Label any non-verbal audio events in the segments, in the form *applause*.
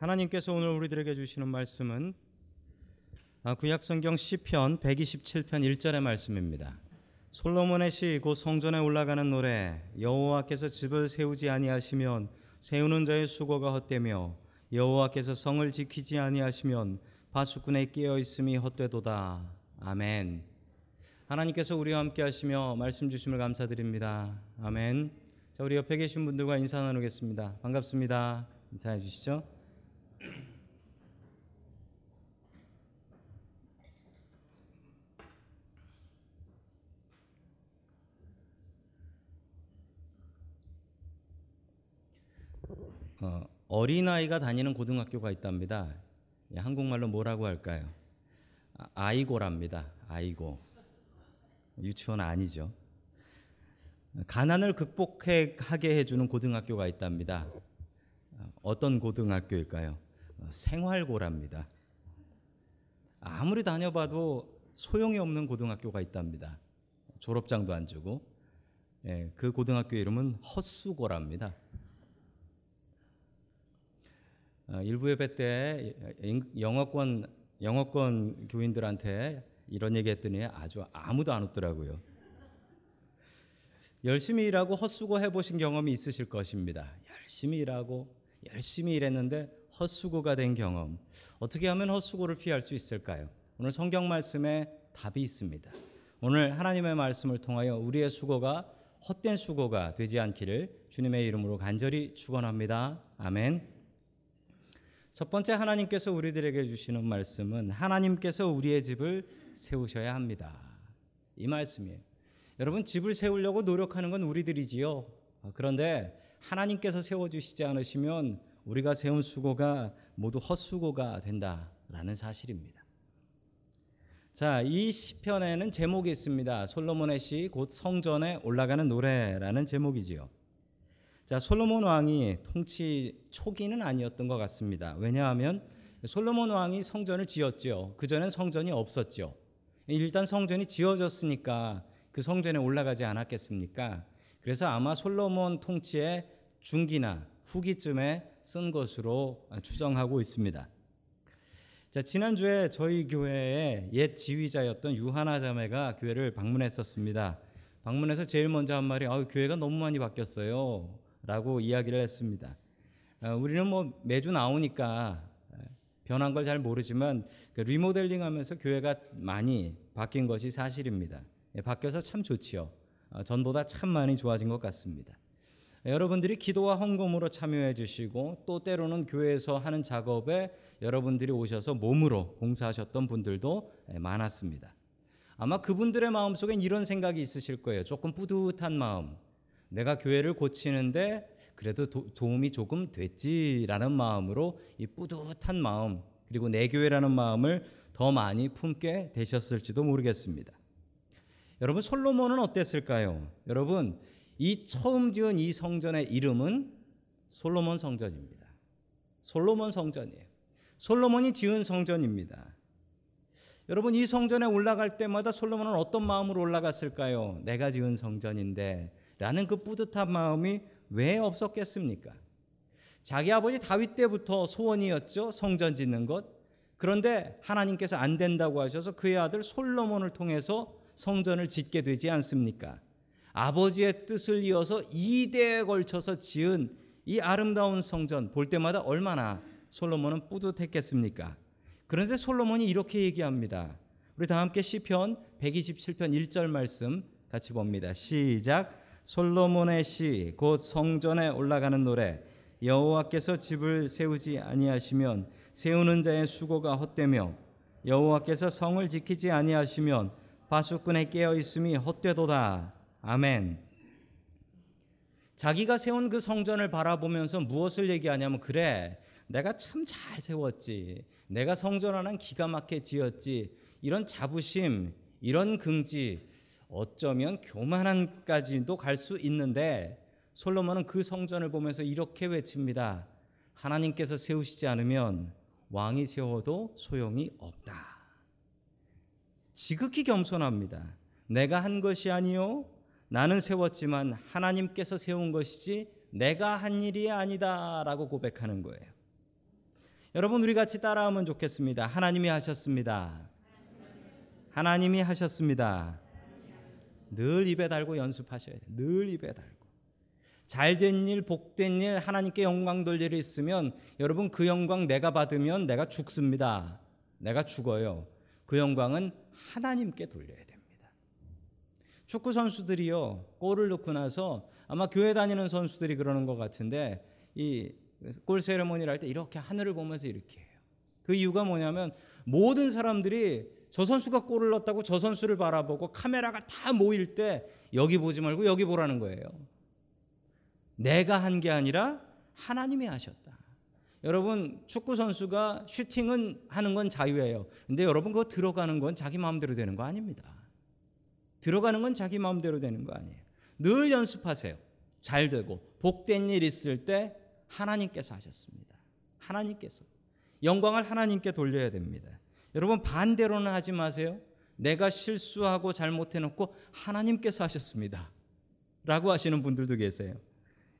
하나님께서 오늘 우리들에게 주시는 말씀은 아, 구약 성경 시편 127편 1절의 말씀입니다. 솔로몬의 시 곧 성전에 올라가는 노래 여호와께서 집을 세우지 아니하시면 세우는 자의 수고가 헛되며 여호와께서 성을 지키지 아니하시면 바수꾼에 깨어 있음이 헛되도다. 아멘. 하나님께서 우리와 함께 하시며 말씀 주심을 감사드립니다. 아멘. 자, 우리 옆에 계신 분들과 인사 나누겠습니다. 반갑습니다. 인사해 주시죠. 어, 어린아이가 다니는 고등학교가 있답니다. 예, 한국말로 뭐라고 할까요? 아, 아이고랍니다. 아이고. 유치원 아니죠. 가난을 극복하게 해주는 고등학교가 있답니다. 어떤 고등학교일까요? 어, 생활고랍니다. 아무리 다녀봐도 소용이 없는 고등학교가 있답니다. 졸업장도 안 주고 예, 그 고등학교 이름은 헛수고랍니다. 어, 일부 예배 때 영어권 영어권 교인들한테 이런 얘기했더니 아주 아무도 안 웃더라고요. 열심히 일하고 헛수고 해보신 경험이 있으실 것입니다. 열심히 일하고 열심히 일했는데 헛수고가 된 경험. 어떻게 하면 헛수고를 피할 수 있을까요? 오늘 성경 말씀에 답이 있습니다. 오늘 하나님의 말씀을 통하여 우리의 수고가 헛된 수고가 되지 않기를 주님의 이름으로 간절히 축원합니다. 아멘. 첫 번째 하나님께서 우리들에게 주시는 말씀은 하나님께서 우리의 집을 세우셔야 합니다. 이 말씀이에요. 여러분 집을 세우려고 노력하는 건 우리들이지요. 그런데 하나님께서 세워 주시지 않으시면 우리가 세운 수고가 모두 헛수고가 된다라는 사실입니다. 자, 이 시편에는 제목이 있습니다. 솔로몬의 시 곧 성전에 올라가는 노래라는 제목이지요. 자, 솔로몬 왕이 통치 초기는 아니었던 것 같습니다. 왜냐하면 솔로몬 왕이 성전을 지었죠. 그전엔 성전이 없었죠. 일단 성전이 지어졌으니까 그 성전에 올라가지 않았겠습니까? 그래서 아마 솔로몬 통치의 중기나 후기쯤에 쓴 것으로 추정하고 있습니다. 자, 지난주에 저희 교회의 옛 지휘자였던 유하나 자매가 교회를 방문했었습니다. 방문해서 제일 먼저 한 말이 아, 교회가 너무 많이 바뀌었어요. 라고 이야기를 했습니다. 어, 우리는 뭐 매주 나오니까 변한 걸 잘 모르지만 그 리모델링 하면서 교회가 많이 바뀐 것이 사실입니다. 예, 바뀌어서 참 좋지요. 어, 전보다 참 많이 좋아진 것 같습니다. 여러분들이 기도와 헌금으로 참여해 주시고 또 때로는 교회에서 하는 작업에 여러분들이 오셔서 몸으로 봉사하셨던 분들도 예, 많았습니다. 아마 그분들의 마음속엔 이런 생각이 있으실 거예요. 조금 뿌듯한 마음. 내가 교회를 고치는데 그래도 도, 움이 조금 됐지라는 마음으로 이 뿌듯한 마음 그리고 내 교회라는 마음을 더 많이 품게 되셨을지도 모르겠습니다. 여러분 솔로몬은 어땠을까요? 여러분 이 처음 지은 이 성전의 이름은 솔로몬 성전입니다. 솔로몬 성전이에요. 솔로몬이 지은 성전입니다. 여러분 이 성전에 올라갈 때마다 솔로몬은 어떤 마음으로 올라갔을까요? 내가 지은 성전인데 라는 그 뿌듯한 마음이 왜 없었겠습니까? 자기 아버지 다윗 때부터 소원이었죠. 성전 짓는 것. 그런데 하나님께서 안 된다고 하셔서 그의 아들 솔로몬을 통해서 성전을 짓게 되지 않습니까? 아버지의 뜻을 이어서 2대에 걸쳐서 지은 이 아름다운 성전 볼 때마다 얼마나 솔로몬은 뿌듯했겠습니까? 그런데 솔로몬이 이렇게 얘기합니다. 우리 다 함께 시편 127편 1절 말씀 같이 봅니다. 시작. 솔로몬의 시 곧 성전에 올라가는 노래 여호와께서 집을 세우지 아니하시면 세우는 자의 수고가 헛되며 여호와께서 성을 지키지 아니하시면 바수꾼에 깨어 있음이 헛되도다. 아멘. 자기가 세운 그 성전을 바라보면서 무엇을 얘기하냐면 그래 내가 참 잘 세웠지. 내가 성전 하나 기가 막히게 지었지. 이런 자부심, 이런 긍지 어쩌면 교만한까지도 갈 수 있는데 솔로몬은 그 성전을 보면서 이렇게 외칩니다. 하나님께서 세우시지 않으면 왕이 세워도 소용이 없다. 지극히 겸손합니다. 내가 한 것이 아니요 나는 세웠지만 하나님께서 세운 것이지 내가 한 일이 아니다라고 고백하는 거예요. 여러분 우리 같이 따라하면 좋겠습니다. 하나님이 하셨습니다. 하나님이 하셨습니다. 늘 입에 달고 연습하셔야 돼요. 늘 입에 달고. 잘된 일, 복된 일, 하나님께 영광 돌릴 일이 있으면 여러분 그 영광 내가 받으면 내가 죽습니다. 내가 죽어요. 그 영광은 하나님께 돌려야 됩니다. 축구 선수들이요. 골을 넣고 나서 아마 교회 다니는 선수들이 그러는 것 같은데 이 골 세레모니를 할 때 이렇게 하늘을 보면서 이렇게 해요. 그 이유가 뭐냐면 모든 사람들이 저 선수가 골을 넣었다고 저 선수를 바라보고 카메라가 다 모일 때 여기 보지 말고 여기 보라는 거예요. 내가 한 게 아니라 하나님이 하셨다. 여러분 축구 선수가 슈팅은 하는 건 자유예요. 근데 여러분 그거 들어가는 건 자기 마음대로 되는 거 아닙니다. 들어가는 건 자기 마음대로 되는 거 아니에요. 늘 연습하세요. 잘 되고 복된 일 있을 때 하나님께서 하셨습니다. 하나님께서 영광을 하나님께 돌려야 됩니다. 여러분 반대로는 하지 마세요. 내가 실수하고 잘못해 놓고 하나님께서 하셨습니다. 라고 하시는 분들도 계세요.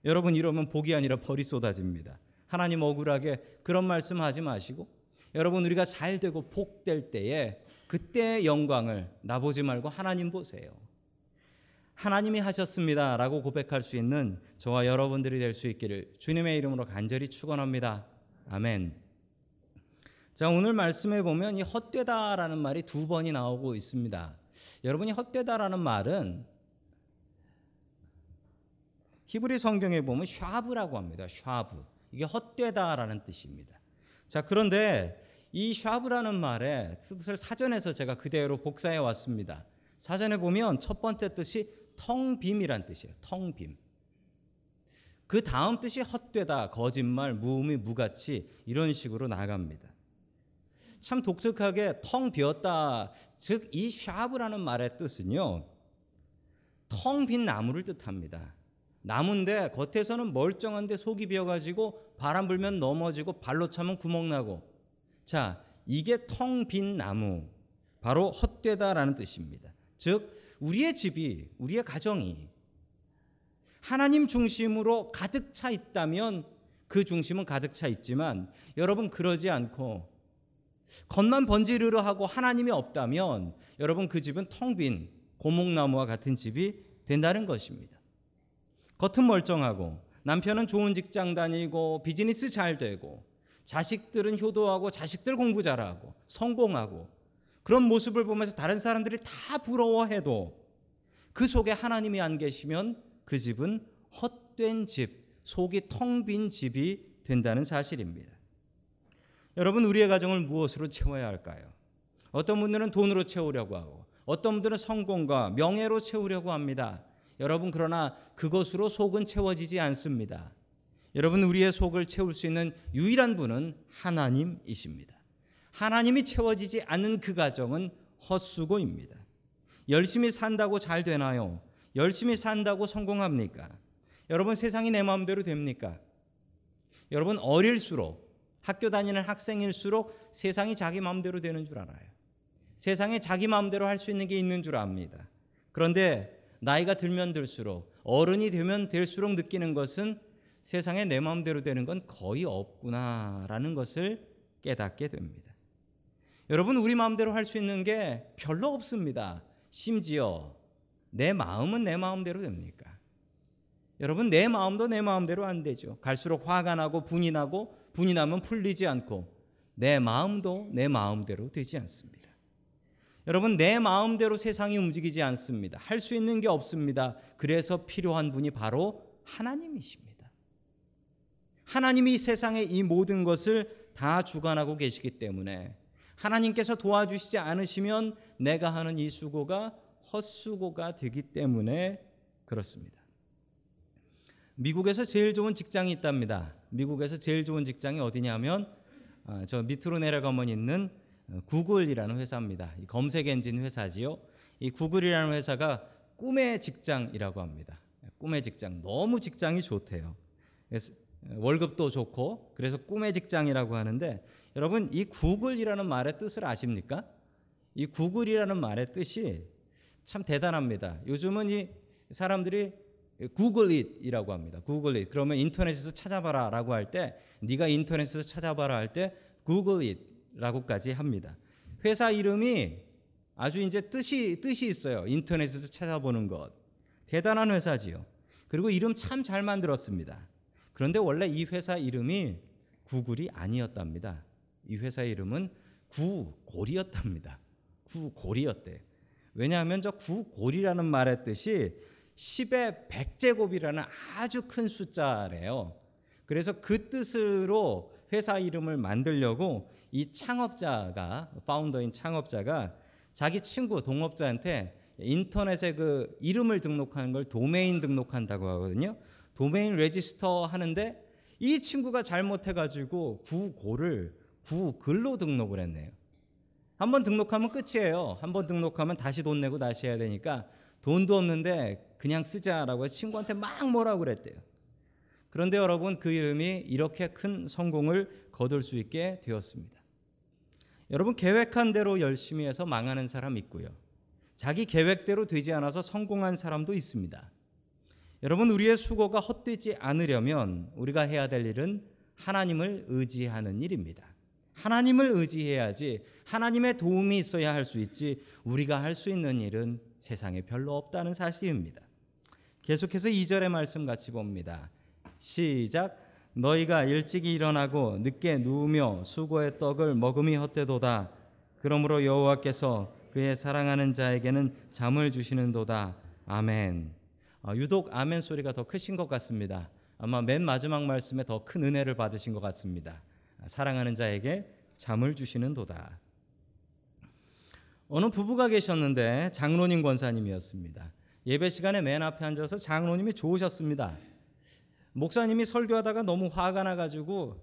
여러분 이러면 복이 아니라 벌이 쏟아집니다. 하나님 억울하게 그런 말씀 하지 마시고 여러분 우리가 잘 되고 복 될 때에 그때 영광을 나 보지 말고 하나님 보세요. 하나님이 하셨습니다라고 고백할 수 있는 저와 여러분들이 될 수 있기를 주님의 이름으로 간절히 축원합니다. 아멘. 자, 오늘 말씀에 보면 이 헛되다라는 말이 두 번이 나오고 있습니다. 여러분이 헛되다라는 말은 히브리 성경에 보면 샤브라고 합니다. 샤브. 이게 헛되다라는 뜻입니다. 자, 그런데 이 샤브라는 말의 뜻을 사전에서 제가 그대로 복사해 왔습니다. 사전에 보면 첫 번째 뜻이 텅빔이란 뜻이에요. 텅빔. 그 다음 뜻이 헛되다, 거짓말, 무음이 무가치 이런 식으로 나갑니다. 참 독특하게 텅 비었다. 즉 이 샤브라는 말의 뜻은요. 텅 빈 나무를 뜻합니다. 나무인데 겉에서는 멀쩡한데 속이 비어가지고 바람 불면 넘어지고 발로 차면 구멍 나고 자 이게 텅 빈 나무 바로 헛되다라는 뜻입니다. 즉 우리의 집이 우리의 가정이 하나님 중심으로 가득 차 있다면 그 중심은 가득 차 있지만 여러분 그러지 않고 겉만 번지르르 하고 하나님이 없다면 여러분 그 집은 텅 빈 고목나무와 같은 집이 된다는 것입니다. 겉은 멀쩡하고 남편은 좋은 직장 다니고 비즈니스 잘 되고 자식들은 효도하고 자식들 공부 잘하고 성공하고 그런 모습을 보면서 다른 사람들이 다 부러워해도 그 속에 하나님이 안 계시면 그 집은 헛된 집, 속이 텅 빈 집이 된다는 사실입니다. 여러분 우리의 가정을 무엇으로 채워야 할까요? 어떤 분들은 돈으로 채우려고 하고 어떤 분들은 성공과 명예로 채우려고 합니다. 여러분 그러나 그것으로 속은 채워지지 않습니다. 여러분 우리의 속을 채울 수 있는 유일한 분은 하나님이십니다. 하나님이 채워지지 않는 그 가정은 헛수고입니다. 열심히 산다고 잘 되나요? 열심히 산다고 성공합니까? 여러분 세상이 내 마음대로 됩니까? 여러분 어릴수록 학교 다니는 학생일수록 세상이 자기 마음대로 되는 줄 알아요. 세상에 자기 마음대로 할 수 있는 게 있는 줄 압니다. 그런데 나이가 들면 들수록 어른이 되면 될수록 느끼는 것은 세상에 내 마음대로 되는 건 거의 없구나라는 것을 깨닫게 됩니다. 여러분 우리 마음대로 할 수 있는 게 별로 없습니다. 심지어 내 마음은 내 마음대로 됩니까? 여러분 내 마음도 내 마음대로 안 되죠. 갈수록 화가 나고 분이 나고 분이 나면 풀리지 않고 내 마음도 내 마음대로 되지 않습니다. 여러분 내 마음대로 세상이 움직이지 않습니다. 할 수 있는 게 없습니다. 그래서 필요한 분이 바로 하나님이십니다. 하나님이 세상의 이 모든 것을 다 주관하고 계시기 때문에 하나님께서 도와주시지 않으시면 내가 하는 이 수고가 헛수고가 되기 때문에 그렇습니다. 미국에서 제일 좋은 직장이 있답니다. 미국에서 제일 좋은 직장이 어디냐면 아, 저 밑으로 내려가면 있는 어, 구글이라는 회사입니다. 검색 엔진 회사지요. 이 구글이라는 회사가 꿈의 직장이라고 합니다. 꿈의 직장 너무 직장이 좋대요. 월급도 좋고 그래서 꿈의 직장이라고 하는데 여러분 이 구글이라는 말의 뜻을 아십니까? 이 구글이라는 말의 뜻이 참 대단합니다. 요즘은 이 사람들이 구글 it이라고 합니다. 구글 it. 그러면 인터넷에서 찾아봐라라고 할 때 네가 인터넷에서 찾아봐라 할때 Google it라고까지 합니다. 회사 이름이 아주 이제 뜻이 뜻이 있어요. 인터넷에서 찾아보는 것. 대단한 회사지요. 그리고 이름 참 잘 만들었습니다. 그런데 원래 이 회사 이름이 구글이 아니었답니다. 이 회사 이름은 구골이었답니다. 구골이었대. 왜냐하면 저 구골이라는 말의 뜻이 10의 100제곱이라는 아주 큰 숫자래요. 그래서 그 뜻으로 회사 이름을 만들려고 이 창업자가 파운더인 창업자가 자기 친구 동업자한테 인터넷에 그 이름을 등록하는 걸 도메인 등록한다고 하거든요. 도메인 레지스터 하는데 이 친구가 잘못해 가지고 구고를 구글로 등록을 했네요. 한번 등록하면 끝이에요. 한번 등록하면 다시 돈 내고 다시 해야 되니까 돈도 없는데 그냥 쓰자라고 해서 친구한테 막 뭐라고 그랬대요. 그런데 여러분 그 이름이 이렇게 큰 성공을 거둘 수 있게 되었습니다. 여러분 계획한 대로 열심히 해서 망하는 사람 있고요. 자기 계획대로 되지 않아서 성공한 사람도 있습니다. 여러분 우리의 수고가 헛되지 않으려면 우리가 해야 될 일은 하나님을 의지하는 일입니다. 하나님을 의지해야지 하나님의 도움이 있어야 할 수 있지 우리가 할 수 있는 일은 세상에 별로 없다는 사실입니다. 계속해서 2절의 말씀 같이 봅니다. 시작 너희가 일찍이 일어나고 늦게 누우며 수고의 떡을 먹음이 헛되도다. 그러므로 여호와께서 그의 사랑하는 자에게는 잠을 주시는도다. 아멘. 아, 유독 아멘 소리가 더 크신 것 같습니다. 아마 맨 마지막 말씀에 더 큰 은혜를 받으신 것 같습니다. 아, 사랑하는 자에게 잠을 주시는도다. 어느 부부가 계셨는데 장로님 권사님이었습니다. 예배 시간에 맨 앞에 앉아서 장로님이 좋으셨습니다. 목사님이 설교하다가 너무 화가 나가지고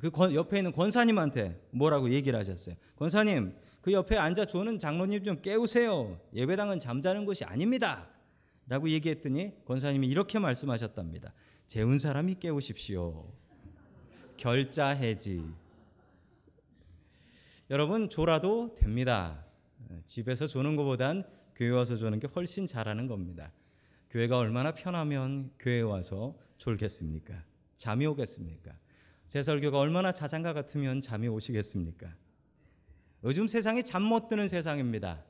그 옆에 있는 권사님한테 뭐라고 얘기를 하셨어요. 권사님, 그 옆에 앉아 조는 장로님 좀 깨우세요. 예배당은 잠자는 곳이 아닙니다. 라고 얘기했더니 권사님이 이렇게 말씀하셨답니다. 재운 사람이 깨우십시오. 결자 해지. 여러분 졸아도 됩니다. 집에서 조는 것보단 교회 와서 조는 게 훨씬 잘하는 겁니다. 교회가 얼마나 편하면 교회 와서 졸겠습니까? 잠이 오겠습니까? 제 설교가 얼마나 자장가 같으면 잠이 오시겠습니까? 요즘 세상이 잠 못 드는 세상입니다.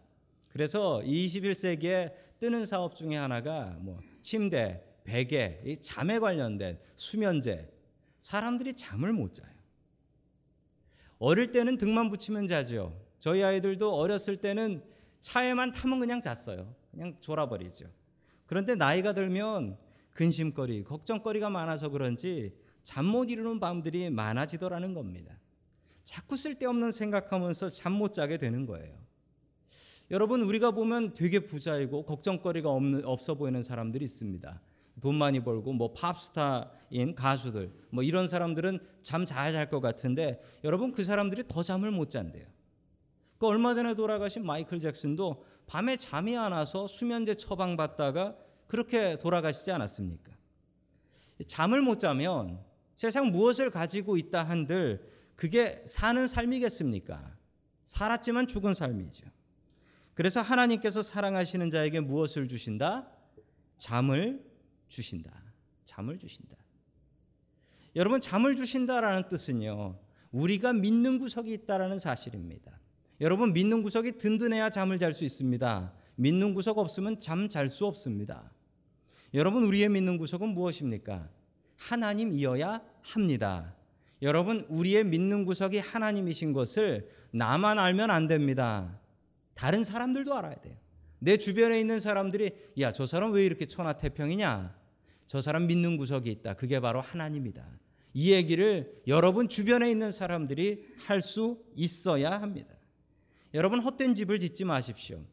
그래서 21세기에 뜨는 사업 중에 하나가 뭐 침대, 베개, 이 잠에 관련된 수면제. 사람들이 잠을 못 자요. 어릴 때는 등만 붙이면 자죠. 저희 아이들도 어렸을 때는 차에만 타면 그냥 잤어요. 그냥 졸아버리죠. 그런데 나이가 들면 근심거리, 걱정거리가 많아서 그런지 잠 못 이루는 밤들이 많아지더라는 겁니다. 자꾸 쓸데없는 생각하면서 잠 못 자게 되는 거예요. 여러분 우리가 보면 되게 부자이고 걱정거리가 없는, 없어 보이는 사람들이 있습니다. 돈 많이 벌고 뭐 팝스타인 가수들 뭐 이런 사람들은 잠 잘 잘 것 같은데 여러분 그 사람들이 더 잠을 못 잔대요. 그 얼마 전에 돌아가신 마이클 잭슨도 밤에 잠이 안 와서 수면제 처방받다가 그렇게 돌아가시지 않았습니까? 잠을 못 자면 세상 무엇을 가지고 있다 한들 그게 사는 삶이겠습니까? 살았지만 죽은 삶이죠. 그래서 하나님께서 사랑하시는 자에게 무엇을 주신다? 잠을 주신다. 잠을 주신다. 여러분 잠을 주신다라는 뜻은요. 우리가 믿는 구석이 있다라는 사실입니다. 여러분 믿는 구석이 든든해야 잠을 잘 수 있습니다. 믿는 구석 없으면 잠 잘 수 없습니다. 여러분 우리의 믿는 구석은 무엇입니까? 하나님이어야 합니다. 여러분 우리의 믿는 구석이 하나님이신 것을 나만 알면 안 됩니다. 다른 사람들도 알아야 돼요. 내 주변에 있는 사람들이 야 저 사람 왜 이렇게 천하태평이냐? 저 사람 믿는 구석이 있다. 그게 바로 하나님이다. 이 얘기를 여러분 주변에 있는 사람들이 할 수 있어야 합니다. 여러분 헛된 집을 짓지 마십시오.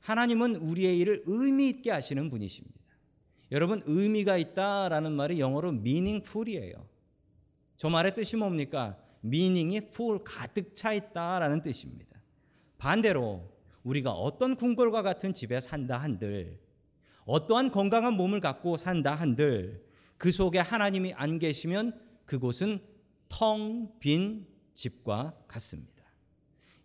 하나님은 우리의 일을 의미 있게 하시는 분이십니다. 여러분 의미가 있다라는 말이 영어로 meaningful이에요. 저 말의 뜻이 뭡니까? meaning이 full 가득 차 있다라는 뜻입니다. 반대로 우리가 어떤 궁궐과 같은 집에 산다 한들 어떠한 건강한 몸을 갖고 산다 한들 그 속에 하나님이 안 계시면 그곳은 텅 빈 집과 같습니다.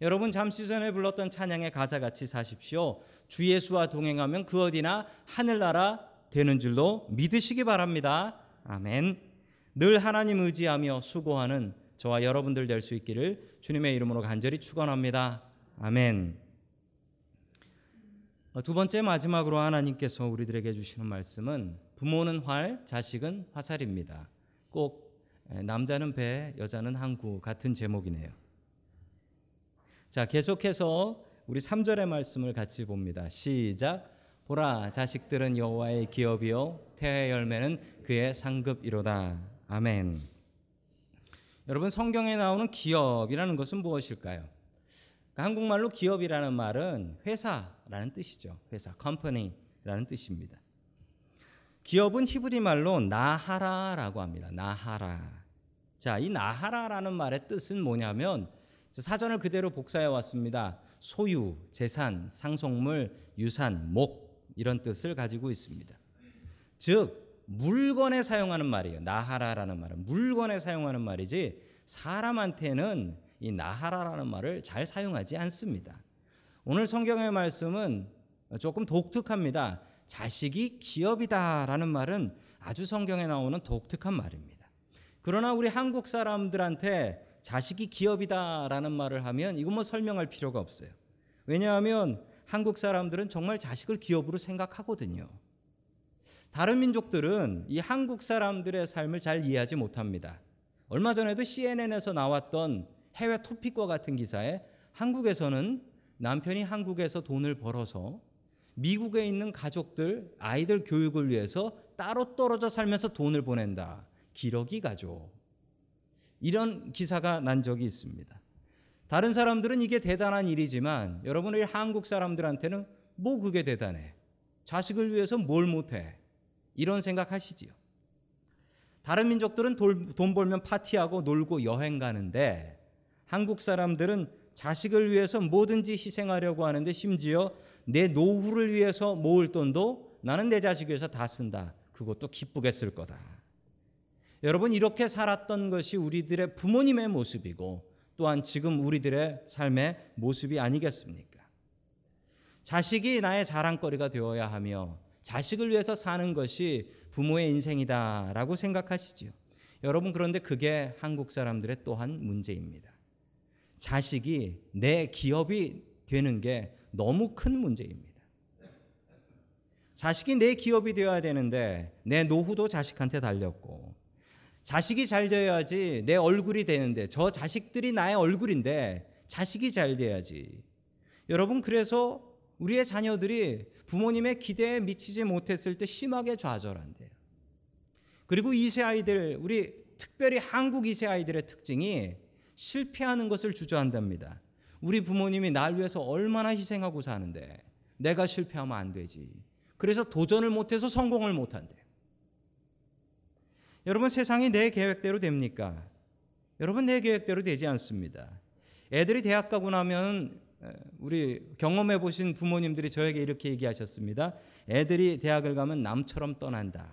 여러분 잠시 전에 불렀던 찬양의 가사 같이 사십시오. 주 예수와 동행하면 그 어디나 하늘나라 되는 줄로 믿으시기 바랍니다. 아멘. 늘 하나님 의지하며 수고하는 저와 여러분들 될 수 있기를 주님의 이름으로 간절히 축원합니다. 아멘. 어, 두 번째 마지막으로 하나님께서 우리들에게 주시는 말씀은 부모는 활, 자식은 화살입니다. 꼭 에, 남자는 배, 여자는 항구 같은 제목이네요. 자, 계속해서 우리 3절의 말씀을 같이 봅니다. 시작. 보라 자식들은 여호와의 기업이요 태의 열매는 그의 상급이로다. 아멘. 여러분 성경에 나오는 기업이라는 것은 무엇일까요? 그러니까 한국말로 기업이라는 말은 회사라는 뜻이죠. 회사, company라는 뜻입니다. 기업은 히브리 말로 나하라라고 합니다. 나하라. 자, 이 나하라라는 말의 뜻은 뭐냐면 사전을 그대로 복사해 왔습니다. 소유, 재산, 상속물, 유산, 목 이런 뜻을 가지고 있습니다. 즉 물건에 사용하는 말이에요. 나하라라는 말은 물건에 사용하는 말이지 사람한테는 이 나하라라는 말을 잘 사용하지 않습니다. 오늘 성경의 말씀은 조금 독특합니다. 자식이 기업이다라는 말은 아주 성경에 나오는 독특한 말입니다. 그러나 우리 한국 사람들한테 자식이 기업이다라는 말을 하면 이건 뭐 설명할 필요가 없어요. 왜냐하면 한국 사람들은 정말 자식을 기업으로 생각하거든요. 다른 민족들은 이 한국 사람들의 삶을 잘 이해하지 못합니다. 얼마 전에도 CNN에서 나왔던 해외 토픽과 같은 기사에 한국에서는 남편이 한국에서 돈을 벌어서 미국에 있는 가족들, 아이들 교육을 위해서 따로 떨어져 살면서 돈을 보낸다. 기러기 가족. 이런 기사가 난 적이 있습니다. 다른 사람들은 이게 대단한 일이지만 여러분의 한국 사람들한테는 뭐 그게 대단해. 자식을 위해서 뭘 못해. 이런 생각 하시지요. 다른 민족들은 돈 벌면 파티하고 놀고 여행 가는데 한국 사람들은 자식을 위해서 뭐든지 희생하려고 하는데 심지어 내 노후를 위해서 모을 돈도 나는 내 자식 위해서 다 쓴다. 그것도 기쁘게 쓸 거다. 여러분 이렇게 살았던 것이 우리들의 부모님의 모습이고 또한 지금 우리들의 삶의 모습이 아니겠습니까? 자식이 나의 자랑거리가 되어야 하며 자식을 위해서 사는 것이 부모의 인생이다라고 생각하시지요. 여러분 그런데 그게 한국 사람들의 또한 문제입니다. 자식이 내 기업이 되는 게 너무 큰 문제입니다. 자식이 내 기업이 되어야 되는데 내 노후도 자식한테 달렸고 자식이 잘 되어야지 내 얼굴이 되는데 저 자식들이 나의 얼굴인데 자식이 잘 돼야지. 여러분 그래서 우리의 자녀들이 부모님의 기대에 미치지 못했을 때 심하게 좌절한대요. 그리고 2세 아이들 우리 특별히 한국 2세 아이들의 특징이 실패하는 것을 주저한답니다. 우리 부모님이 날 위해서 얼마나 희생하고 사는데 내가 실패하면 안 되지. 그래서 도전을 못해서 성공을 못한대. 여러분 세상이 내 계획대로 됩니까? 여러분 내 계획대로 되지 않습니다. 애들이 대학 가고 나면 우리 경험해 보신 부모님들이 저에게 이렇게 얘기하셨습니다. 애들이 대학을 가면 남처럼 떠난다.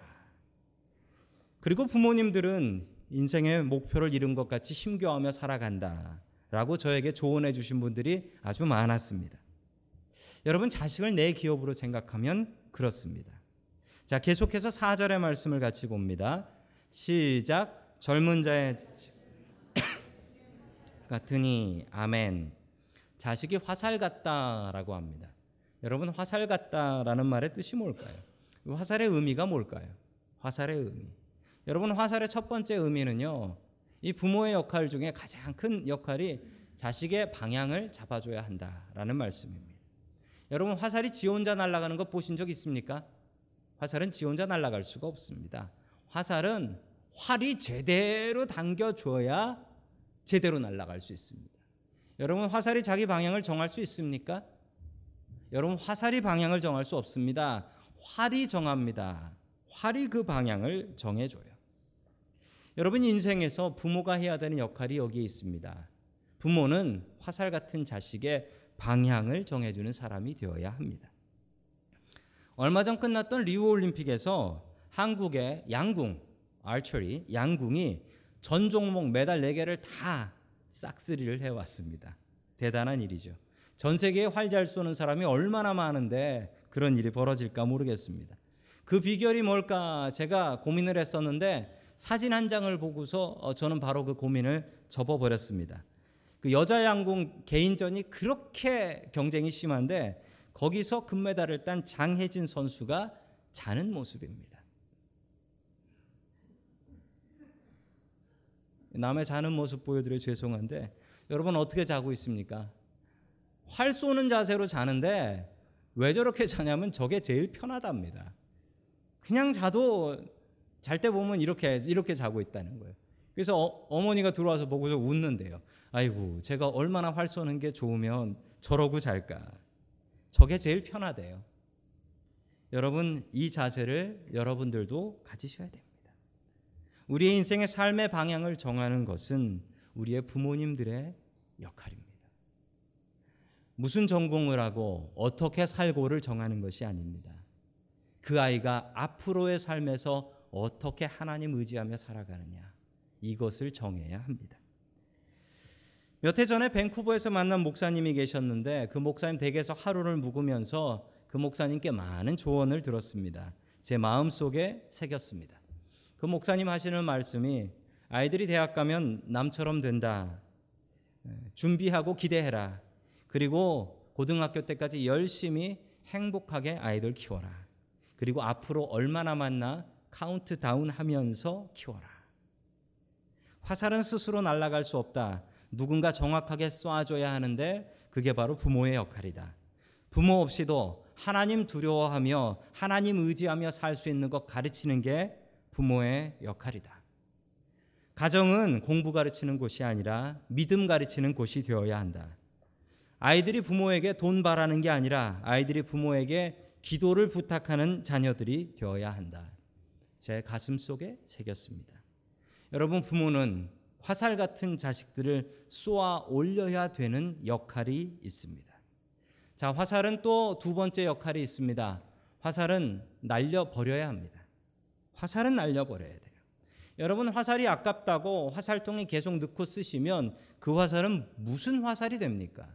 그리고 부모님들은 인생의 목표를 이룬 것 같이 힘겨워하며 살아간다. 라고 저에게 조언해 주신 분들이 아주 많았습니다. 여러분 자식을 내 기업으로 생각하면 그렇습니다. 자, 계속해서 4절의 말씀을 같이 봅니다. 시작 젊은 자의 *coughs* 같으니 아멘. 자식이 화살 같다라고 합니다. 여러분 화살 같다라는 말의 뜻이 뭘까요? 화살의 의미가 뭘까요? 화살의 의미. 여러분 화살의 첫 번째 의미는요. 이 부모의 역할 중에 가장 큰 역할이 자식의 방향을 잡아줘야 한다라는 말씀입니다. 여러분 화살이 지 혼자 날아가는 것 보신 적 있습니까? 화살은 지 혼자 날아갈 수가 없습니다. 화살은 활이 제대로 당겨줘야 제대로 날아갈 수 있습니다. 여러분 화살이 자기 방향을 정할 수 있습니까? 여러분 화살이 방향을 정할 수 없습니다. 활이 정합니다. 활이 그 방향을 정해줘요. 여러분 인생에서 부모가 해야 되는 역할이 여기에 있습니다. 부모는 화살 같은 자식의 방향을 정해주는 사람이 되어야 합니다. 얼마 전 끝났던 리우 올림픽에서 한국의 양궁, 아처리, 양궁이 전 종목 메달 4개를 다 싹쓸이를 해왔습니다. 대단한 일이죠. 전 세계에 활잘 쏘는 사람이 얼마나 많은데 그런 일이 벌어질까 모르겠습니다. 그 비결이 뭘까 제가 고민을 했었는데 사진 한 장을 보고서 어, 저는 바로 그 고민을 접어버렸습니다. 그 여자 양궁 개인전이 그렇게 경쟁이 심한데 거기서 금메달을 딴 장혜진 선수가 자는 모습입니다. 남의 자는 모습 보여드려 죄송한데 여러분 어떻게 자고 있습니까? 활 쏘는 자세로 자는데 왜 저렇게 자냐면 저게 제일 편하답니다. 그냥 자도 잘 때 보면 이렇게 이렇게 자고 있다는 거예요. 그래서 어, 머니가 들어와서 보고서 웃는데요. 아이고 제가 얼마나 활 쏘는 게 좋으면 저러고 잘까. 저게 제일 편하대요. 여러분 이 자세를 여러분들도 가지셔야 됩니다. 우리의 인생의 삶의 방향을 정하는 것은 우리의 부모님들의 역할입니다. 무슨 전공을 하고 어떻게 살고를 정하는 것이 아닙니다. 그 아이가 앞으로의 삶에서 어떻게 하나님 의지하며 살아가느냐 이것을 정해야 합니다. 몇 해 전에 밴쿠버에서 만난 목사님이 계셨는데 그 목사님 댁에서 하루를 묵으면서 그 목사님께 많은 조언을 들었습니다. 제 마음 속에 새겼습니다. 그 목사님 하시는 말씀이 아이들이 대학 가면 남처럼 된다. 준비하고 기대해라. 그리고 고등학교 때까지 열심히 행복하게 아이들 키워라. 그리고 앞으로 얼마 남았나 카운트다운 하면서 키워라. 화살은 스스로 날아갈 수 없다. 누군가 정확하게 쏴줘야 하는데 그게 바로 부모의 역할이다. 부모 없이도 하나님 두려워하며 하나님 의지하며 살 수 있는 것 가르치는 게 부모의 역할이다. 가정은 공부 가르치는 곳이 아니라 믿음 가르치는 곳이 되어야 한다. 아이들이 부모에게 돈 바라는 게 아니라 아이들이 부모에게 기도를 부탁하는 자녀들이 되어야 한다. 제 가슴 속에 새겼습니다. 여러분 부모는 화살 같은 자식들을 쏘아 올려야 되는 역할이 있습니다. 자, 화살은 또 두 번째 역할이 있습니다. 화살은 날려 버려야 합니다. 화살은 날려 버려야 돼요. 여러분 화살이 아깝다고 화살통에 계속 넣고 쓰시면 그 화살은 무슨 화살이 됩니까?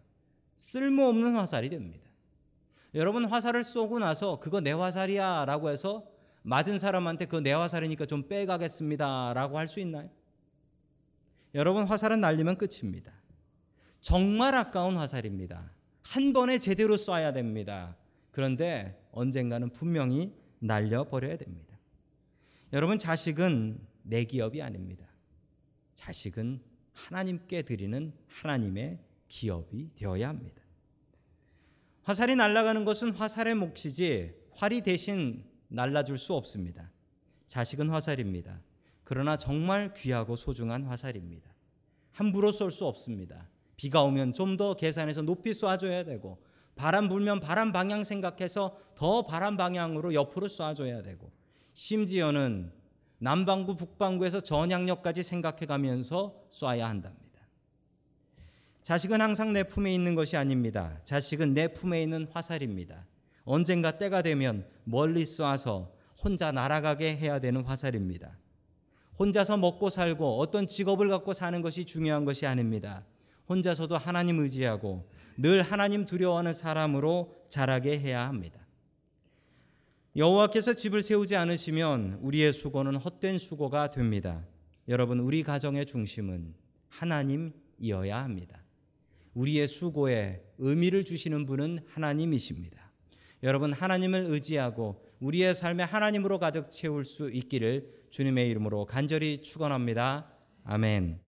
쓸모없는 화살이 됩니다. 여러분 화살을 쏘고 나서 그거 내 화살이야 라고 해서 맞은 사람한테 그거 내 화살이니까 좀 빼가겠습니다 라고 할 수 있나요? 여러분 화살은 날리면 끝입니다. 정말 아까운 화살입니다. 한 번에 제대로 쏴야 됩니다. 그런데 언젠가는 분명히 날려 버려야 됩니다. 여러분 자식은 내 기업이 아닙니다. 자식은 하나님께 드리는 하나님의 기업이 되어야 합니다. 화살이 날아가는 것은 화살의 몫이지 활이 대신 날라줄 수 없습니다. 자식은 화살입니다. 그러나 정말 귀하고 소중한 화살입니다. 함부로 쏠 수 없습니다. 비가 오면 좀 더 계산해서 높이 쏴줘야 되고 바람 불면 바람 방향 생각해서 더 바람 방향으로 옆으로 쏴줘야 되고 심지어는 남반구 북반구에서 전향역까지 생각해 가면서 쏴야 한답니다. 자식은 항상 내 품에 있는 것이 아닙니다. 자식은 내 품에 있는 화살입니다. 언젠가 때가 되면 멀리 쏴서 혼자 날아가게 해야 되는 화살입니다. 혼자서 먹고 살고 어떤 직업을 갖고 사는 것이 중요한 것이 아닙니다. 혼자서도 하나님 의지하고 늘 하나님 두려워하는 사람으로 자라게 해야 합니다. 여호와께서 집을 세우지 않으시면 우리의 수고는 헛된 수고가 됩니다. 여러분, 우리 가정의 중심은 하나님이어야 합니다. 우리의 수고에 의미를 주시는 분은 하나님이십니다. 여러분, 하나님을 의지하고 우리의 삶에 하나님으로 가득 채울 수 있기를 주님의 이름으로 간절히 축원합니다. 아멘.